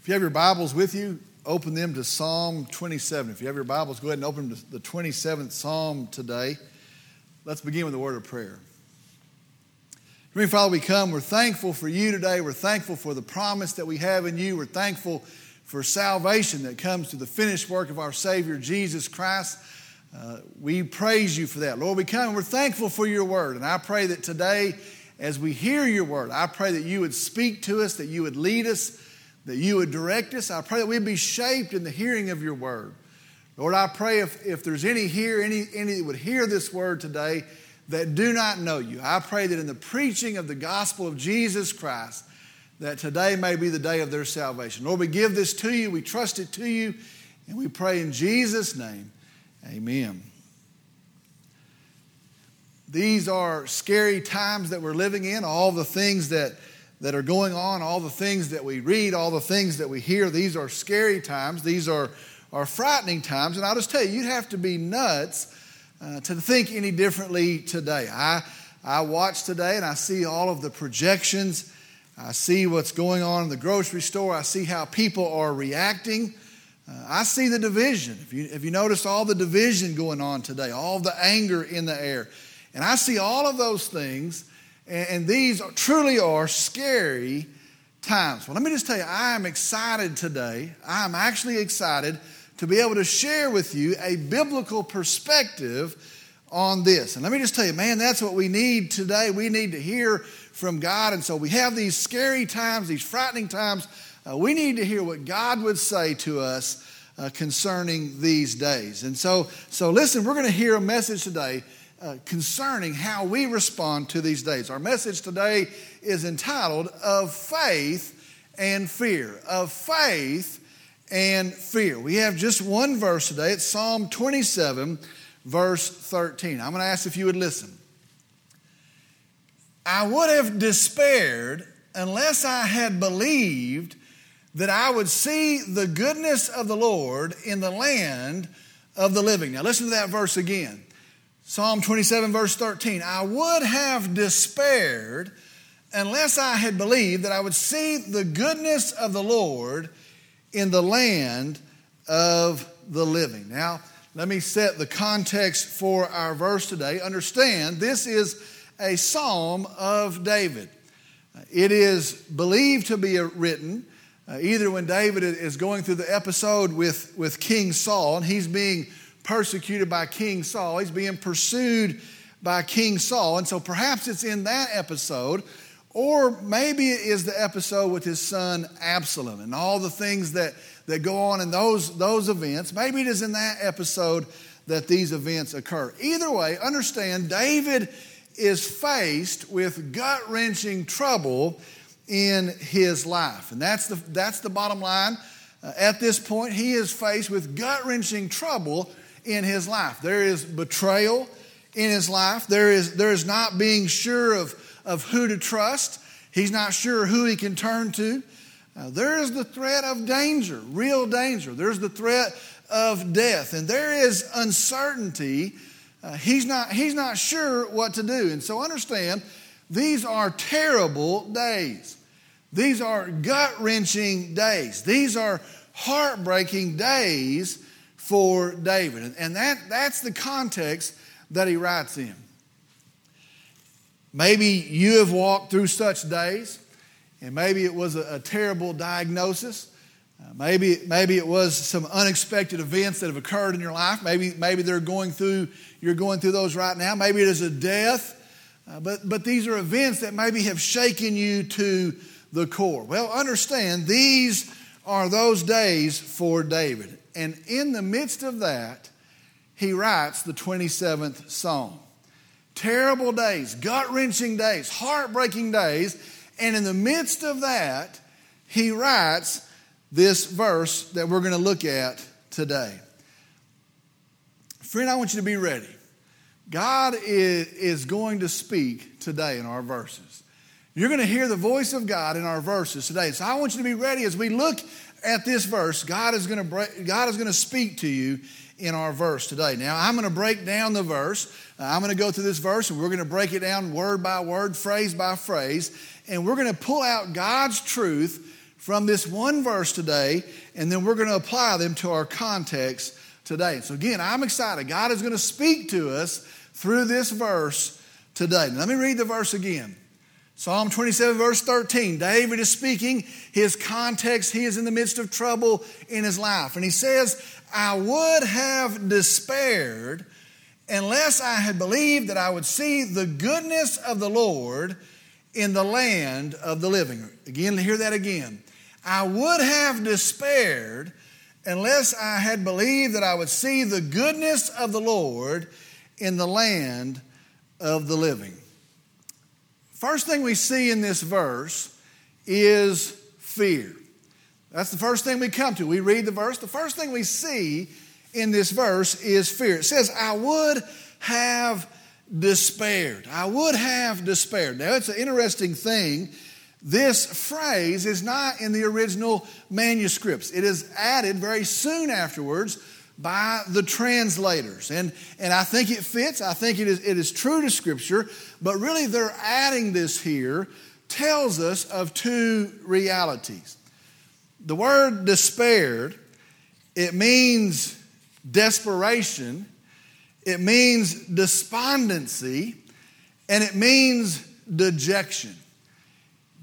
If you have your Bibles with you, open them to Psalm 27. If you have your Bibles, go ahead and open to the 27th Psalm today. Let's begin with a word of prayer. Heavenly Father, we come. We're thankful for you today. We're thankful for the promise that we have in you. We're thankful for salvation that comes through the finished work of our Savior, Jesus Christ. Uh, we praise you for that. Lord, we come we're thankful for your word. And I pray that today, as we hear your word, I pray that you would speak to us, that you would lead us that you would direct us. I pray that we'd be shaped in the hearing of your word. Lord, I pray if, if there's any here, any, any that would hear this word today that do not know you, I pray that in the preaching of the gospel of Jesus Christ, that today may be the day of their salvation. Lord, we give this to you, we trust it to you, and we pray in Jesus' name. Amen. These are scary times that we're living in, all the things that that are going on, all the things that we read, all the things that we hear, these are scary times. These are, are frightening times. And I'll just tell you, you'd have to be nuts uh, to think any differently today. I, I watch today and I see all of the projections. I see what's going on in the grocery store. I see how people are reacting. Uh, I see the division. If you, if you notice all the division going on today, all the anger in the air. And I see all of those things and these truly are scary times. Well, let me just tell you, I am excited today. I am actually excited to be able to share with you a biblical perspective on this. And let me just tell you, man, that's what we need today. We need to hear from God. And so we have these scary times, these frightening times. Uh, we need to hear what God would say to us uh, concerning these days. And so, so listen, we're going to hear a message today uh, concerning how we respond to these days. Our message today is entitled Of Faith and Fear. Of Faith and Fear. We have just one verse today. It's Psalm 27, verse 13. I'm going to ask if you would listen. I would have despaired unless I had believed that I would see the goodness of the Lord in the land of the living. Now, listen to that verse again. Psalm 27, verse 13 I would have despaired unless I had believed that I would see the goodness of the Lord in the land of the living. Now, let me set the context for our verse today. Understand, this is a psalm of David. It is believed to be written uh, either when David is going through the episode with, with King Saul and he's being persecuted by King Saul. He's being pursued by King Saul. And so perhaps it's in that episode, or maybe it is the episode with his son Absalom and all the things that, that go on in those, those events. Maybe it is in that episode that these events occur. Either way, understand David is faced with gut wrenching trouble in his life. And that's the, that's the bottom line. Uh, at this point, he is faced with gut wrenching trouble in his life. There is betrayal in his life. There is, there is not being sure of, of who to trust. He's not sure who he can turn to. Uh, there is the threat of danger, real danger. There's the threat of death. And there is uncertainty. Uh, he's, not, he's not sure what to do. And so understand, these are terrible days. These are gut wrenching days. These are heartbreaking days for David. And that, that's the context that he writes in. Maybe you have walked through such days, and maybe it was a, a terrible diagnosis. Uh, maybe, maybe it was some unexpected events that have occurred in your life. Maybe, maybe they're going through, you're going through those right now. Maybe it is a death. Uh, but, but these are events that maybe have shaken you to the core. Well, understand, these are those days for David. And in the midst of that, he writes the 27th Psalm. Terrible days, gut wrenching days, heartbreaking days. And in the midst of that, he writes this verse that we're going to look at today. Friend, I want you to be ready. God is, is going to speak today in our verses. You're going to hear the voice of God in our verses today. So I want you to be ready as we look at this verse, God is going to God is going to speak to you in our verse today. Now, I'm going to break down the verse. Uh, I'm going to go through this verse and we're going to break it down word by word, phrase by phrase, and we're going to pull out God's truth from this one verse today, and then we're going to apply them to our context today. So, again, I'm excited. God is going to speak to us through this verse today. Now, let me read the verse again. Psalm 27, verse 13. David is speaking his context. He is in the midst of trouble in his life. And he says, I would have despaired unless I had believed that I would see the goodness of the Lord in the land of the living. Again, hear that again. I would have despaired unless I had believed that I would see the goodness of the Lord in the land of the living. First thing we see in this verse is fear. That's the first thing we come to. We read the verse. The first thing we see in this verse is fear. It says, I would have despaired. I would have despaired. Now, it's an interesting thing this phrase is not in the original manuscripts. It is added very soon afterwards by the translators. And, and I think it fits. I think it is, it is true to Scripture. But really, they're adding this here tells us of two realities. The word despaired, it means desperation, it means despondency, and it means dejection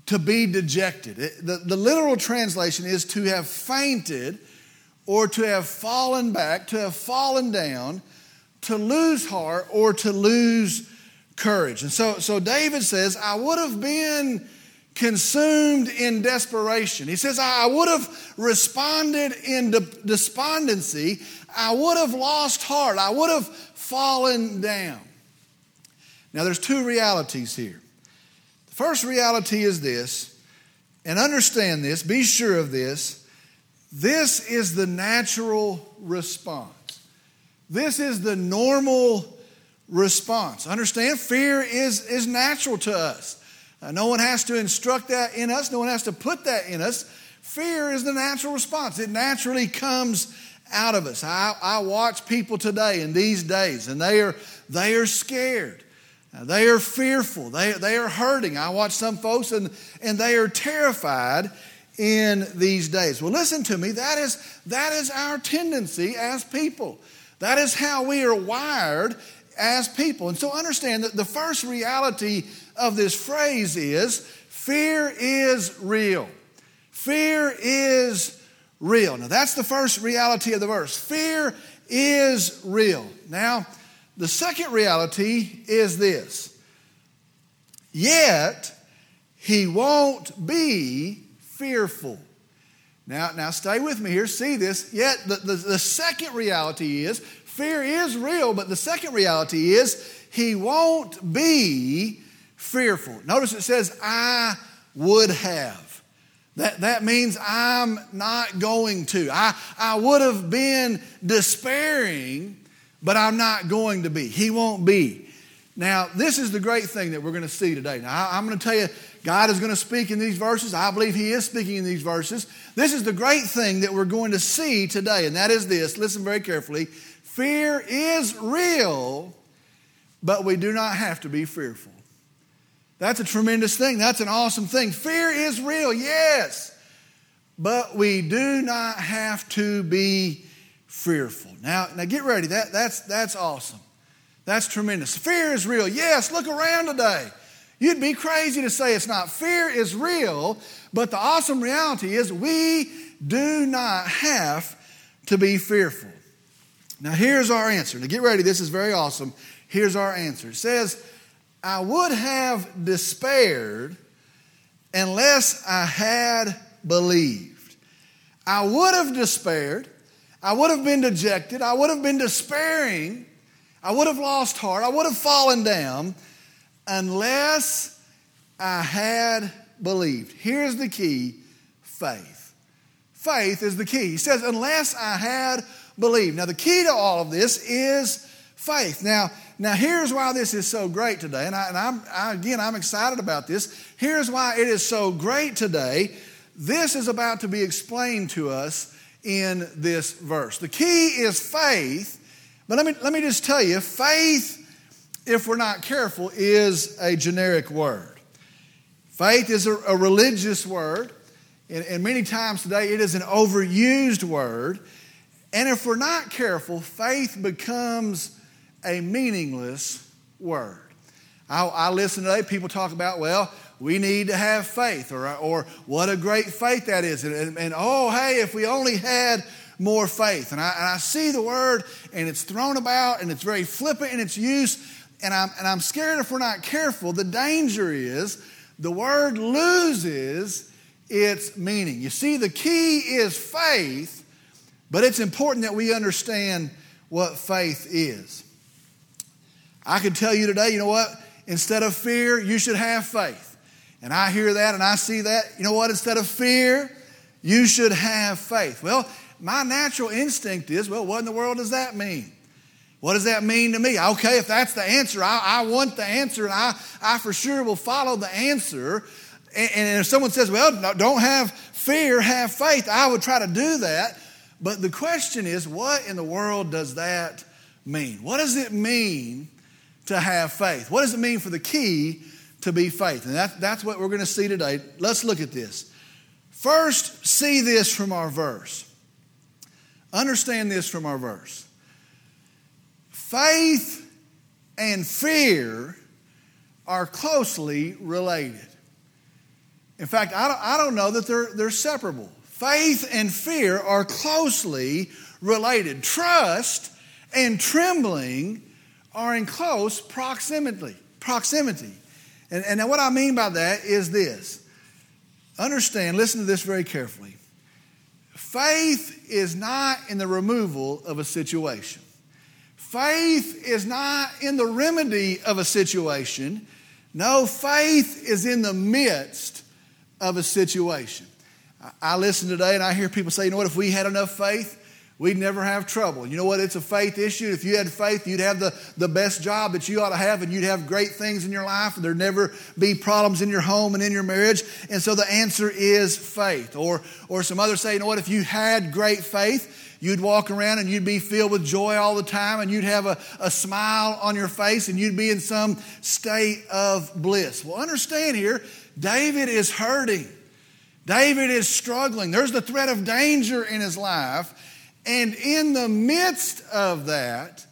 to be dejected. It, the, the literal translation is to have fainted or to have fallen back, to have fallen down, to lose heart or to lose courage. And so, so David says, I would have been consumed in desperation. He says, I would have responded in de- despondency. I would have lost heart. I would have fallen down. Now, there's two realities here. The First reality is this, and understand this, be sure of this. This is the natural response. This is the normal response. Understand, fear is, is natural to us. Uh, no one has to instruct that in us, no one has to put that in us. Fear is the natural response, it naturally comes out of us. I, I watch people today in these days, and they are, they are scared. They are fearful. They, they are hurting. I watch some folks and, and they are terrified in these days. Well, listen to me. That is, that is our tendency as people. That is how we are wired as people. And so understand that the first reality of this phrase is fear is real. Fear is real. Now, that's the first reality of the verse. Fear is real. Now, the second reality is this yet he won't be fearful. Now, now stay with me here. See this. Yet the, the, the second reality is fear is real, but the second reality is he won't be fearful. Notice it says, I would have. That, that means I'm not going to. I, I would have been despairing but I'm not going to be. He won't be. Now, this is the great thing that we're going to see today. Now, I'm going to tell you, God is going to speak in these verses. I believe He is speaking in these verses. This is the great thing that we're going to see today, and that is this listen very carefully. Fear is real, but we do not have to be fearful. That's a tremendous thing. That's an awesome thing. Fear is real, yes, but we do not have to be fearful. Now, now get ready. That, that's, that's awesome. That's tremendous. Fear is real. Yes, look around today. You'd be crazy to say it's not. Fear is real, but the awesome reality is we do not have to be fearful. Now, here's our answer. Now, get ready. This is very awesome. Here's our answer. It says, I would have despaired unless I had believed. I would have despaired I would have been dejected. I would have been despairing. I would have lost heart. I would have fallen down unless I had believed. Here's the key faith. Faith is the key. He says, unless I had believed. Now, the key to all of this is faith. Now, now here's why this is so great today. And, I, and I'm, I, again, I'm excited about this. Here's why it is so great today. This is about to be explained to us in this verse. The key is faith, but let me, let me just tell you faith, if we're not careful, is a generic word. Faith is a, a religious word. And, and many times today it is an overused word. And if we're not careful, faith becomes a meaningless word. I, I listen today, people talk about, well, we need to have faith, or, or what a great faith that is. And, and, and oh, hey, if we only had more faith. And I, and I see the word, and it's thrown about, and it's very flippant in its use. And I'm, and I'm scared if we're not careful, the danger is the word loses its meaning. You see, the key is faith, but it's important that we understand what faith is. I could tell you today, you know what? Instead of fear, you should have faith. And I hear that and I see that. You know what? Instead of fear, you should have faith. Well, my natural instinct is, well, what in the world does that mean? What does that mean to me? Okay, if that's the answer, I, I want the answer, and I, I for sure will follow the answer. And, and if someone says, well, no, don't have fear, have faith, I would try to do that. But the question is, what in the world does that mean? What does it mean to have faith? What does it mean for the key to be faith? And that, that's what we're going to see today. Let's look at this. First, see this from our verse. Understand this from our verse. Faith and fear are closely related. In fact, I don't, I don't know that they're, they're separable. Faith and fear are closely related. Trust and trembling are in close proximity. Proximity. And, and what I mean by that is this. Understand, listen to this very carefully. Faith is not in the removal of a situation. Faith is not in the remedy of a situation. No, faith is in the midst of a situation. I listen today and I hear people say, you know what, if we had enough faith, we'd never have trouble. You know what? It's a faith issue. If you had faith, you'd have the, the best job that you ought to have, and you'd have great things in your life, and there'd never be problems in your home and in your marriage. And so the answer is faith. Or, or some others say, you know what? If you had great faith, You'd walk around and you'd be filled with joy all the time, and you'd have a, a smile on your face, and you'd be in some state of bliss. Well, understand here, David is hurting. David is struggling. There's the threat of danger in his life. And in the midst of that,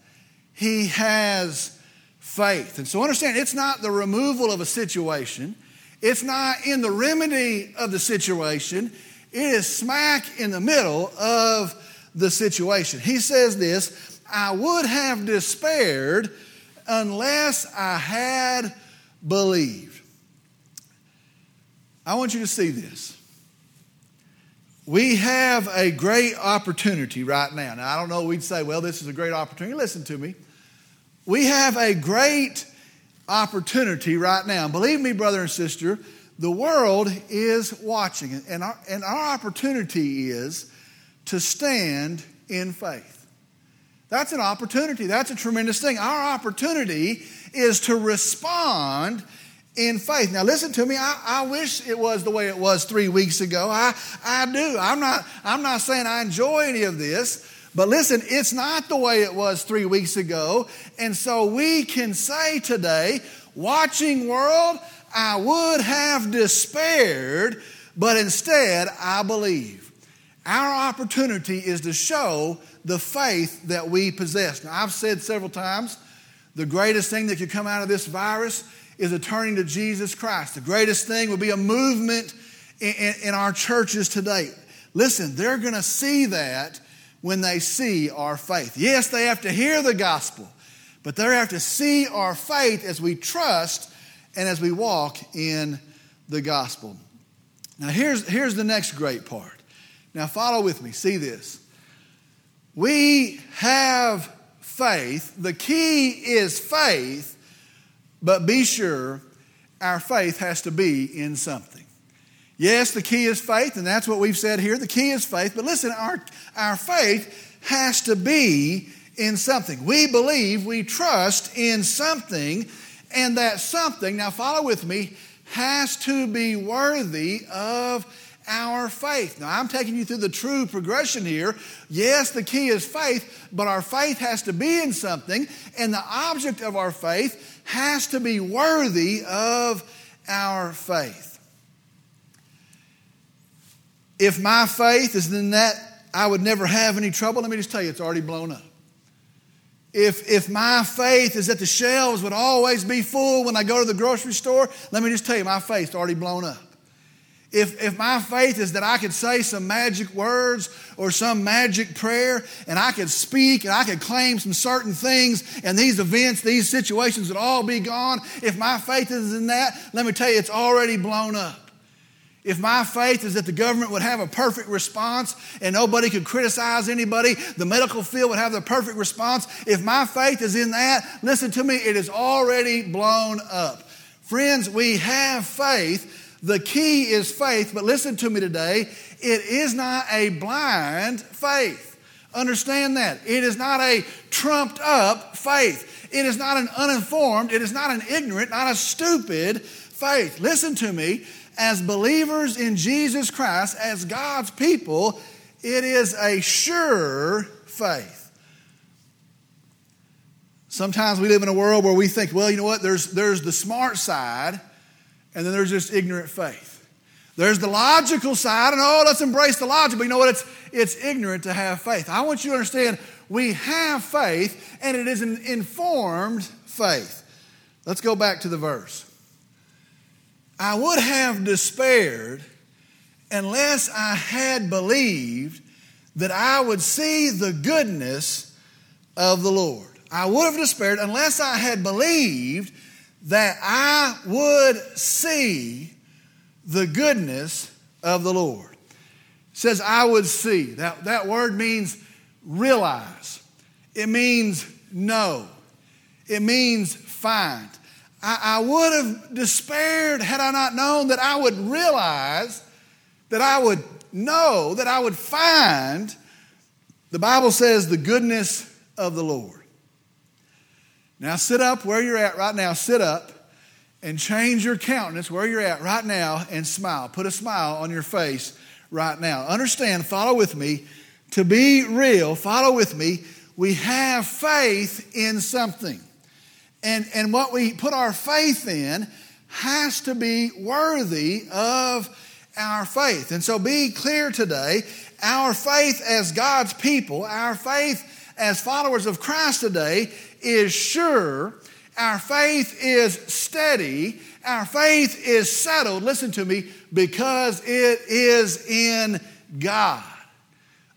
he has faith. And so understand, it's not the removal of a situation, it's not in the remedy of the situation, it is smack in the middle of the situation. He says this I would have despaired unless I had believed. I want you to see this. We have a great opportunity right now. Now, I don't know, we'd say, well, this is a great opportunity. Listen to me. We have a great opportunity right now. Believe me, brother and sister, the world is watching, and our, and our opportunity is to stand in faith. That's an opportunity. That's a tremendous thing. Our opportunity is to respond in faith. Now, listen to me. I, I, wish it was the way it was three weeks ago. I, I do. I'm not, I'm not saying I enjoy any of this, but listen, it's not the way it was three weeks ago. And so we can say today, watching world, I would have despaired, but instead I believe. Our opportunity is to show the faith that we possess. Now, I've said several times the greatest thing that could come out of this virus is a turning to Jesus Christ. The greatest thing will be a movement in, in, in our churches today. Listen, they're going to see that when they see our faith. Yes, they have to hear the gospel, but they have to see our faith as we trust and as we walk in the gospel. Now, here's, here's the next great part. Now, follow with me. See this. We have faith. The key is faith but be sure our faith has to be in something. Yes, the key is faith, and that's what we've said here. The key is faith, but listen, our, our faith has to be in something. We believe, we trust in something, and that something, now follow with me, has to be worthy of our faith. Now, I'm taking you through the true progression here. Yes, the key is faith, but our faith has to be in something, and the object of our faith has to be worthy of our faith. if my faith is in that I would never have any trouble, let me just tell you, it's already blown up. If, if my faith is that the shelves would always be full when I go to the grocery store, let me just tell you, my faith's already blown up. If, if my faith is that I could say some magic words or some magic prayer and I could speak and I could claim some certain things and these events, these situations would all be gone, if my faith is in that, let me tell you, it's already blown up. If my faith is that the government would have a perfect response and nobody could criticize anybody, the medical field would have the perfect response. If my faith is in that, listen to me, it is already blown up. Friends, we have faith. The key is faith, but listen to me today. It is not a blind faith. Understand that. It is not a trumped up faith. It is not an uninformed, it is not an ignorant, not a stupid faith. Listen to me as believers in Jesus Christ, as God's people, it is a sure faith. Sometimes we live in a world where we think, well, you know what, there's, there's the smart side, and then there's just ignorant faith. There's the logical side, and oh, let's embrace the logic, but you know what? It's, it's ignorant to have faith. I want you to understand we have faith, and it is an informed faith. Let's go back to the verse. I would have despaired unless I had believed that I would see the goodness of the Lord. I would have despaired unless I had believed that I would see the goodness of the Lord. It says, I would see. That, that word means realize, it means know, it means find. I, I would have despaired had I not known that I would realize, that I would know, that I would find, the Bible says, the goodness of the Lord. Now sit up where you're at right now, sit up and change your countenance where you're at right now and smile. Put a smile on your face right now. Understand, follow with me. To be real, follow with me. We have faith in something. And, and what we put our faith in has to be worthy of our faith. And so be clear today our faith as God's people, our faith as followers of Christ today is sure. Our faith is steady. Our faith is settled, listen to me, because it is in God.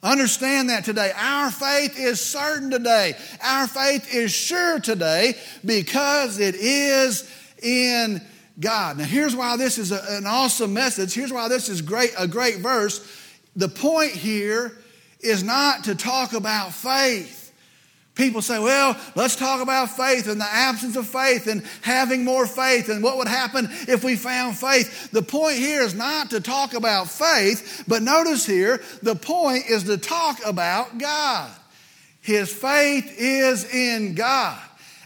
Understand that today. Our faith is certain today. Our faith is sure today because it is in God. Now, here's why this is a, an awesome message. Here's why this is great, a great verse. The point here is not to talk about faith. People say, well, let's talk about faith and the absence of faith and having more faith and what would happen if we found faith. The point here is not to talk about faith, but notice here, the point is to talk about God. His faith is in God.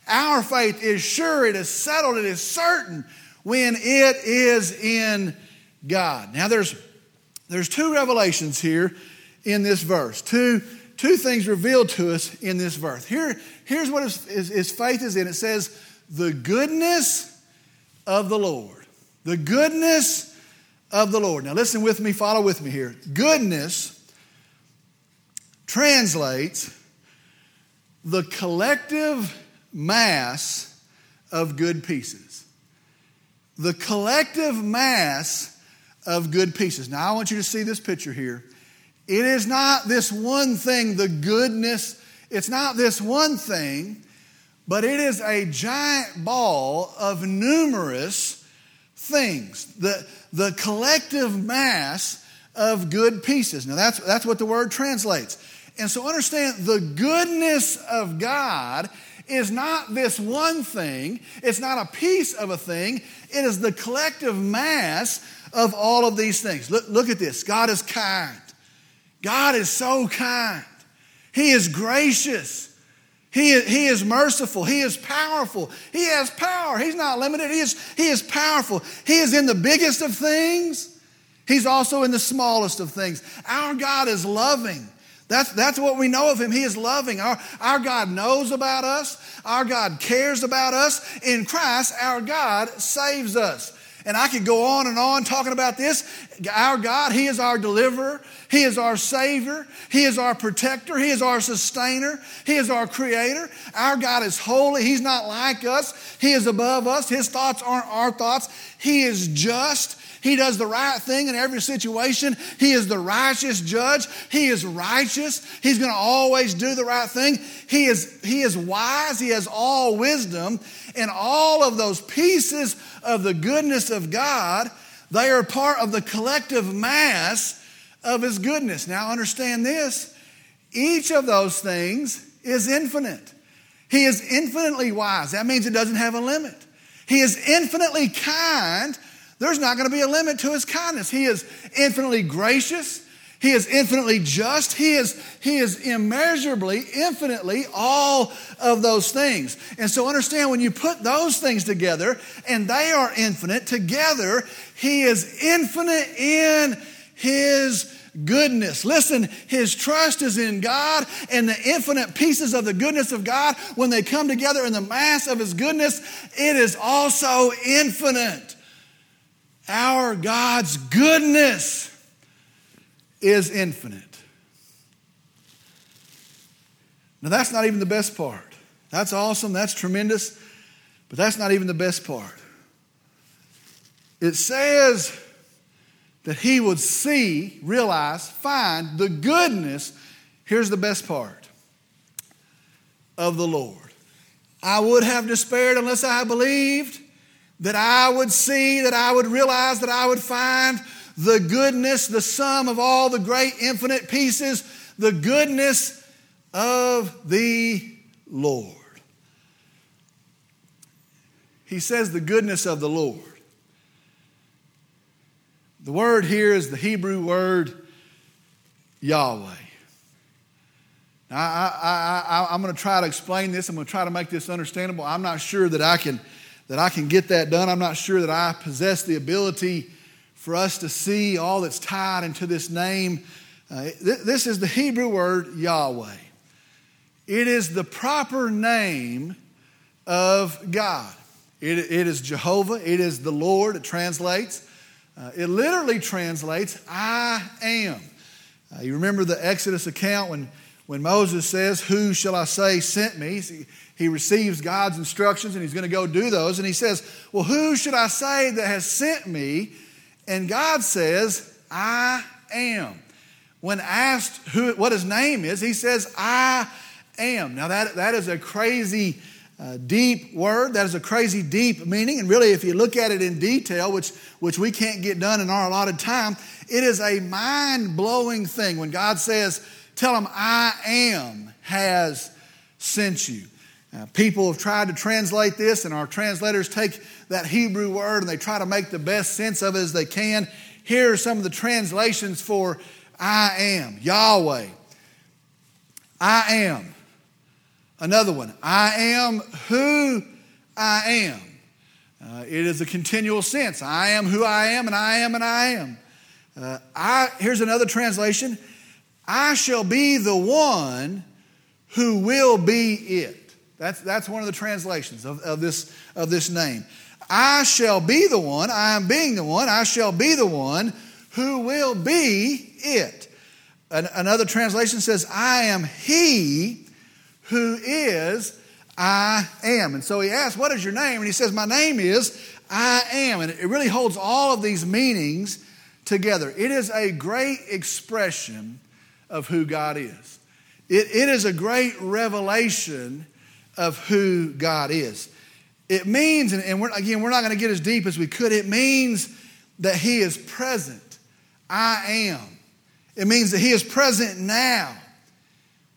Our faith is sure, it is settled, it is certain when it is in God. Now, there's, there's two revelations here in this verse. Two two things revealed to us in this verse. Here, here's what his, his, his faith is in it says, the goodness of the Lord. The goodness of the Lord. Now, listen with me, follow with me here. Goodness translates the collective mass of good pieces. The collective mass of good pieces. Now, I want you to see this picture here. It is not this one thing, the goodness, it's not this one thing, but it is a giant ball of numerous things. The, the collective mass of good pieces. Now, that's, that's what the word translates. And so understand the goodness of God is not this one thing, it's not a piece of a thing, it is the collective mass of all of these things. Look, look at this God is kind. God is so kind. He is gracious. He is, he is merciful. He is powerful. He has power. He's not limited. He is, he is powerful. He is in the biggest of things. He's also in the smallest of things. Our God is loving. That's, that's what we know of him. He is loving. Our, our God knows about us. Our God cares about us. In Christ, our God saves us. And I could go on and on talking about this. Our God, He is our deliverer. He is our Savior. He is our protector. He is our sustainer. He is our creator. Our God is holy. He's not like us. He is above us. His thoughts aren't our thoughts. He is just. He does the right thing in every situation. He is the righteous judge. He is righteous. He's going to always do the right thing. He is, he is wise. He has all wisdom. And all of those pieces of the goodness of God, they are part of the collective mass of His goodness. Now, understand this each of those things is infinite. He is infinitely wise. That means it doesn't have a limit. He is infinitely kind there's not going to be a limit to his kindness. He is infinitely gracious. He is infinitely just. He is, he is immeasurably, infinitely all of those things. And so understand when you put those things together, and they are infinite together, He is infinite in His goodness. Listen, his trust is in God, and the infinite pieces of the goodness of God, when they come together in the mass of his goodness, it is also infinite. Our God's goodness is infinite. Now, that's not even the best part. That's awesome, that's tremendous, but that's not even the best part. It says that he would see, realize, find the goodness. Here's the best part of the Lord. I would have despaired unless I believed that I would see, that I would realize, that I would find the goodness, the sum of all the great infinite pieces, the goodness of the Lord. He says the goodness of the Lord. The word here is the Hebrew word Yahweh. Now, I, I, I'm going to try to explain this. I'm going to try to make this understandable. I'm not sure that I can that I can get that done. I'm not sure that I possess the ability for us to see all that's tied into this name. Uh, th- this is the Hebrew word Yahweh. It is the proper name of God. It, it is Jehovah, it is the Lord, it translates. Uh, it literally translates, I am. Uh, you remember the Exodus account when, when Moses says, Who shall I say sent me? he receives God's instructions and he's going to go do those. And he says, Well, who should I say that has sent me? And God says, I am. When asked who, what his name is, he says, I am. Now, that, that is a crazy, uh, deep word. That is a crazy, deep meaning. And really, if you look at it in detail, which, which we can't get done in our allotted time, it is a mind blowing thing when God says, Tell them I am has sent you. People have tried to translate this, and our translators take that Hebrew word and they try to make the best sense of it as they can. Here are some of the translations for I am Yahweh. I am. Another one, I am who I am. Uh, it is a continual sense. I am who I am, and I am, and I am. Uh, I, here's another translation I shall be the one who will be it. That's, that's one of the translations of, of, this, of this name. I shall be the one, I am being the one, I shall be the one who will be it. An, another translation says, I am he who is I am. And so he asks, What is your name? And he says, My name is I am. And it really holds all of these meanings together. It is a great expression of who God is. It, it is a great revelation of who God is. It means, and we're, again, we're not going to get as deep as we could, it means that He is present. I am. It means that He is present now.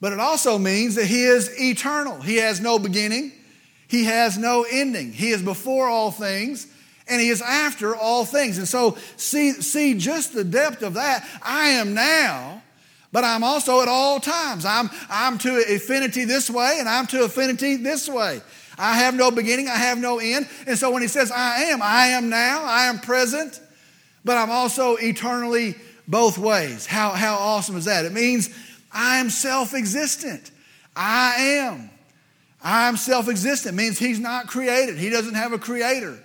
But it also means that He is eternal. He has no beginning, He has no ending. He is before all things, and He is after all things. And so, see, see just the depth of that. I am now but I'm also at all times. I'm, I'm to affinity this way and I'm to affinity this way. I have no beginning, I have no end. And so when he says, I am, I am now, I am present, but I'm also eternally both ways. How, how awesome is that? It means I am self existent. I am. I'm self existent. Means he's not created, he doesn't have a creator.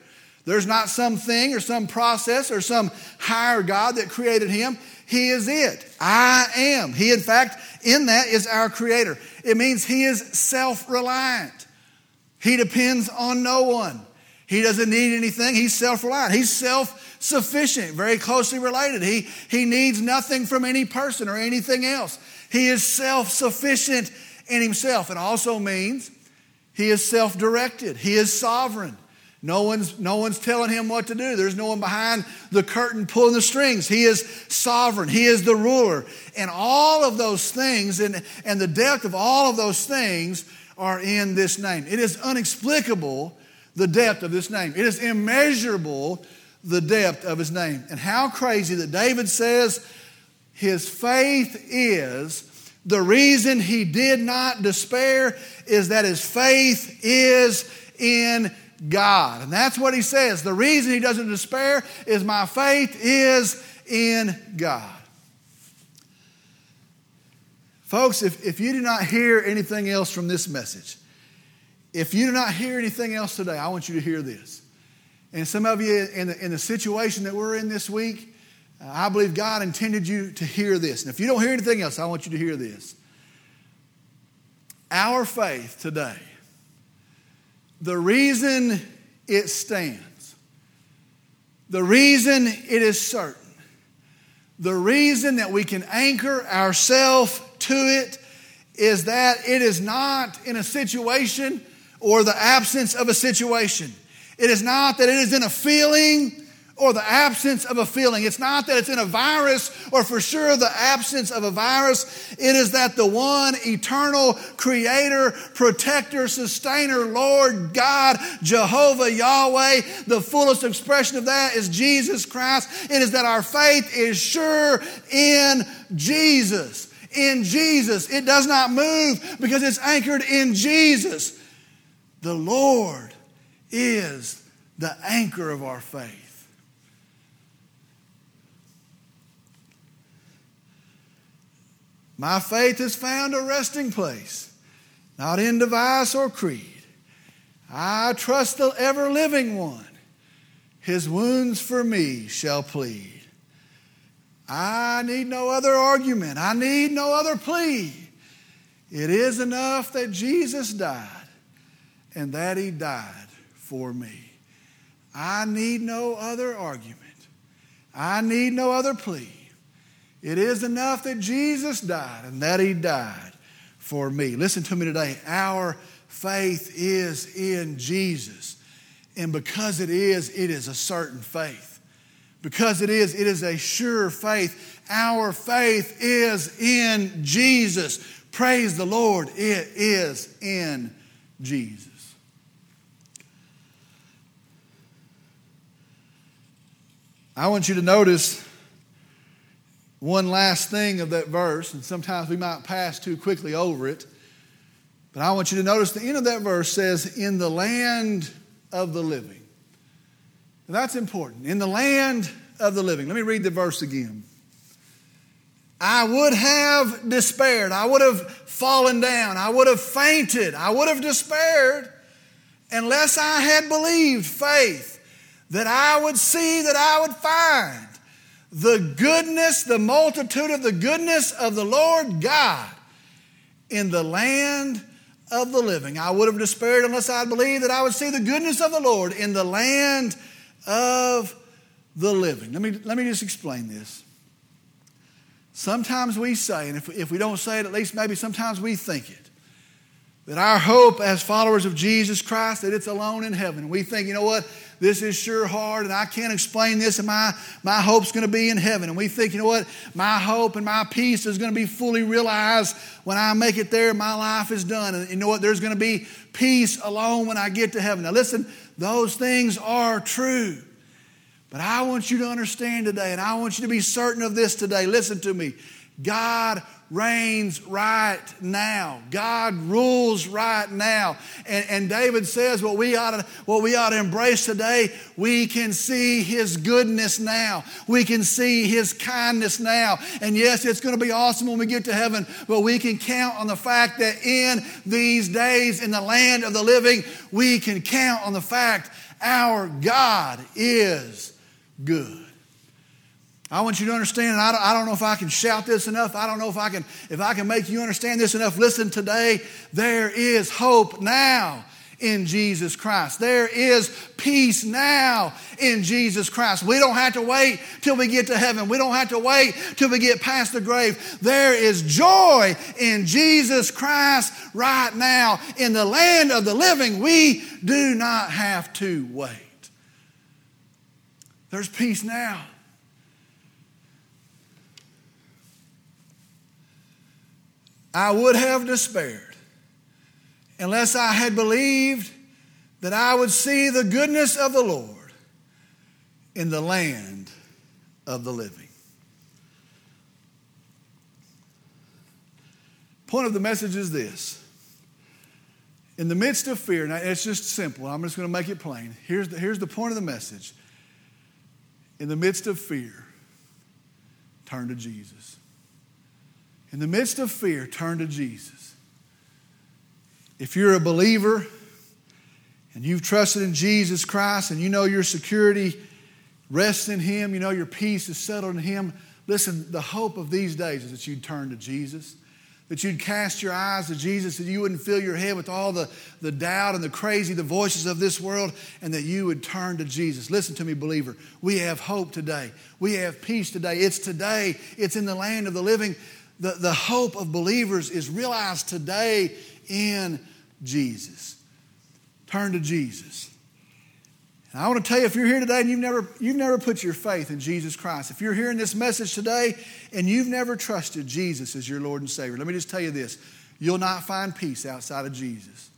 There's not something or some process or some higher God that created him. He is it. I am. He, in fact, in that is our creator. It means he is self reliant. He depends on no one. He doesn't need anything. He's self reliant. He's self sufficient, very closely related. He, he needs nothing from any person or anything else. He is self sufficient in himself. It also means he is self directed, he is sovereign. No one's, no one's telling him what to do. There's no one behind the curtain pulling the strings. He is sovereign. He is the ruler. And all of those things and, and the depth of all of those things are in this name. It is unexplicable, the depth of this name. It is immeasurable, the depth of his name. And how crazy that David says his faith is the reason he did not despair is that his faith is in God. And that's what he says. The reason he doesn't despair is my faith is in God. Folks, if, if you do not hear anything else from this message, if you do not hear anything else today, I want you to hear this. And some of you in the, in the situation that we're in this week, I believe God intended you to hear this. And if you don't hear anything else, I want you to hear this. Our faith today the reason it stands, the reason it is certain, the reason that we can anchor ourselves to it is that it is not in a situation or the absence of a situation. It is not that it is in a feeling or the absence of a feeling. It's not that it's in a virus or for sure the absence of a virus. It is that the one eternal creator, protector, sustainer, Lord God, Jehovah Yahweh, the fullest expression of that is Jesus Christ. It is that our faith is sure in Jesus. In Jesus. It does not move because it's anchored in Jesus. The Lord is the anchor of our faith. My faith has found a resting place, not in device or creed. I trust the ever living one. His wounds for me shall plead. I need no other argument. I need no other plea. It is enough that Jesus died and that he died for me. I need no other argument. I need no other plea. It is enough that Jesus died and that he died for me. Listen to me today. Our faith is in Jesus. And because it is, it is a certain faith. Because it is, it is a sure faith. Our faith is in Jesus. Praise the Lord, it is in Jesus. I want you to notice one last thing of that verse, and sometimes we might pass too quickly over it. But I want you to notice the end of that verse says, In the land of the living. And that's important. In the land of the living. Let me read the verse again. I would have despaired. I would have fallen down. I would have fainted. I would have despaired unless I had believed faith that I would see, that I would find the goodness, the multitude of the goodness of the Lord God in the land of the living. I would have despaired unless I believed that I would see the goodness of the Lord in the land of the living. Let me, let me just explain this. Sometimes we say, and if, if we don't say it, at least maybe sometimes we think it, that our hope as followers of Jesus Christ, that it's alone in heaven. We think, you know what? This is sure hard and I can't explain this and my, my hope's going to be in heaven. And we think, you know what? My hope and my peace is going to be fully realized when I make it there. My life is done. And you know what? There's going to be peace alone when I get to heaven. Now, listen, those things are true. But I want you to understand today, and I want you to be certain of this today. Listen to me. God reigns right now. God rules right now. And, and David says what we, ought to, what we ought to embrace today, we can see his goodness now. We can see his kindness now. And yes, it's going to be awesome when we get to heaven, but we can count on the fact that in these days in the land of the living, we can count on the fact our God is good. I want you to understand, and I don't, I don't, know if I can shout this enough. I don't know if I can if I can make you understand this enough. Listen, today there is hope now in Jesus Christ. There is peace now in Jesus Christ. We don't have to wait till we get to heaven. We don't have to wait till we get past the grave. There is joy in Jesus Christ right now. In the land of the living, we do not have to wait. There's peace now. I would have despaired unless I had believed that I would see the goodness of the Lord in the land of the living. Point of the message is this. In the midst of fear, now it's just simple, I'm just going to make it plain. Here's the, here's the point of the message. In the midst of fear, turn to Jesus. In the midst of fear, turn to Jesus. If you're a believer and you've trusted in Jesus Christ and you know your security rests in Him, you know your peace is settled in Him, listen, the hope of these days is that you'd turn to Jesus that you'd cast your eyes to Jesus, that you wouldn't fill your head with all the, the doubt and the crazy, the voices of this world, and that you would turn to Jesus. Listen to me, believer. We have hope today. We have peace today. It's today, it's in the land of the living the, the hope of believers is realized today in Jesus. Turn to Jesus. And I want to tell you, if you're here today and you've never, you've never put your faith in Jesus Christ, if you're hearing this message today and you've never trusted Jesus as your Lord and Savior, let me just tell you this you'll not find peace outside of Jesus.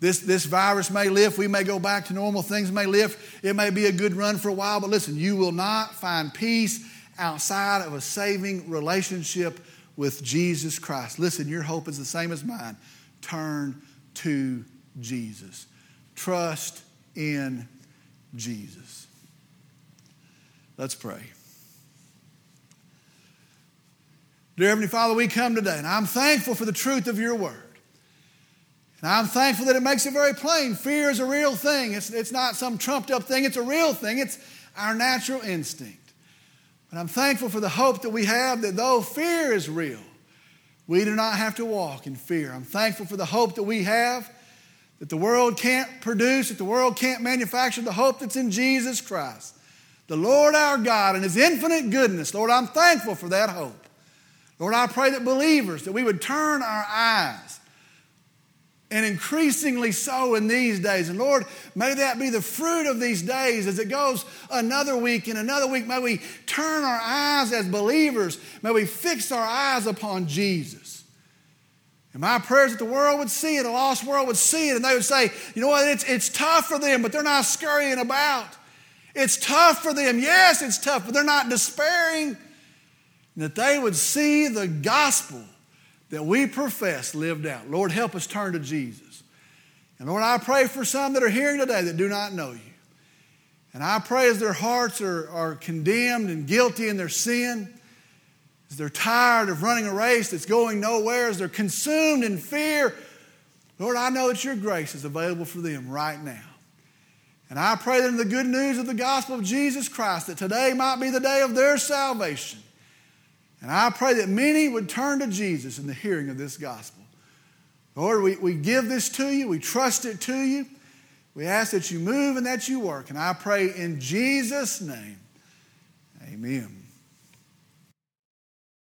This, this virus may lift. We may go back to normal. Things may lift. It may be a good run for a while. But listen, you will not find peace outside of a saving relationship with Jesus Christ. Listen, your hope is the same as mine. Turn to Jesus. Trust in Jesus. Let's pray. Dear Heavenly Father, we come today, and I'm thankful for the truth of your word. And I'm thankful that it makes it very plain. Fear is a real thing. It's, it's not some trumped up thing, it's a real thing. It's our natural instinct. But I'm thankful for the hope that we have that though fear is real, we do not have to walk in fear. I'm thankful for the hope that we have that the world can't produce, that the world can't manufacture, the hope that's in Jesus Christ, the Lord our God and His infinite goodness. Lord, I'm thankful for that hope. Lord, I pray that believers, that we would turn our eyes and increasingly so in these days. And Lord, may that be the fruit of these days as it goes another week and another week. May we turn our eyes as believers, may we fix our eyes upon Jesus. And my prayer is that the world would see it, a lost world would see it, and they would say, you know what, it's, it's tough for them, but they're not scurrying about. It's tough for them. Yes, it's tough, but they're not despairing. And that they would see the gospel that we profess lived out. Lord, help us turn to Jesus. And Lord, I pray for some that are hearing today that do not know you. And I pray as their hearts are, are condemned and guilty in their sin, as they're tired of running a race that's going nowhere, as they're consumed in fear, Lord, I know that your grace is available for them right now. And I pray that in the good news of the gospel of Jesus Christ, that today might be the day of their salvation. And I pray that many would turn to Jesus in the hearing of this gospel. Lord, we, we give this to you, we trust it to you. We ask that you move and that you work. And I pray in Jesus' name, amen.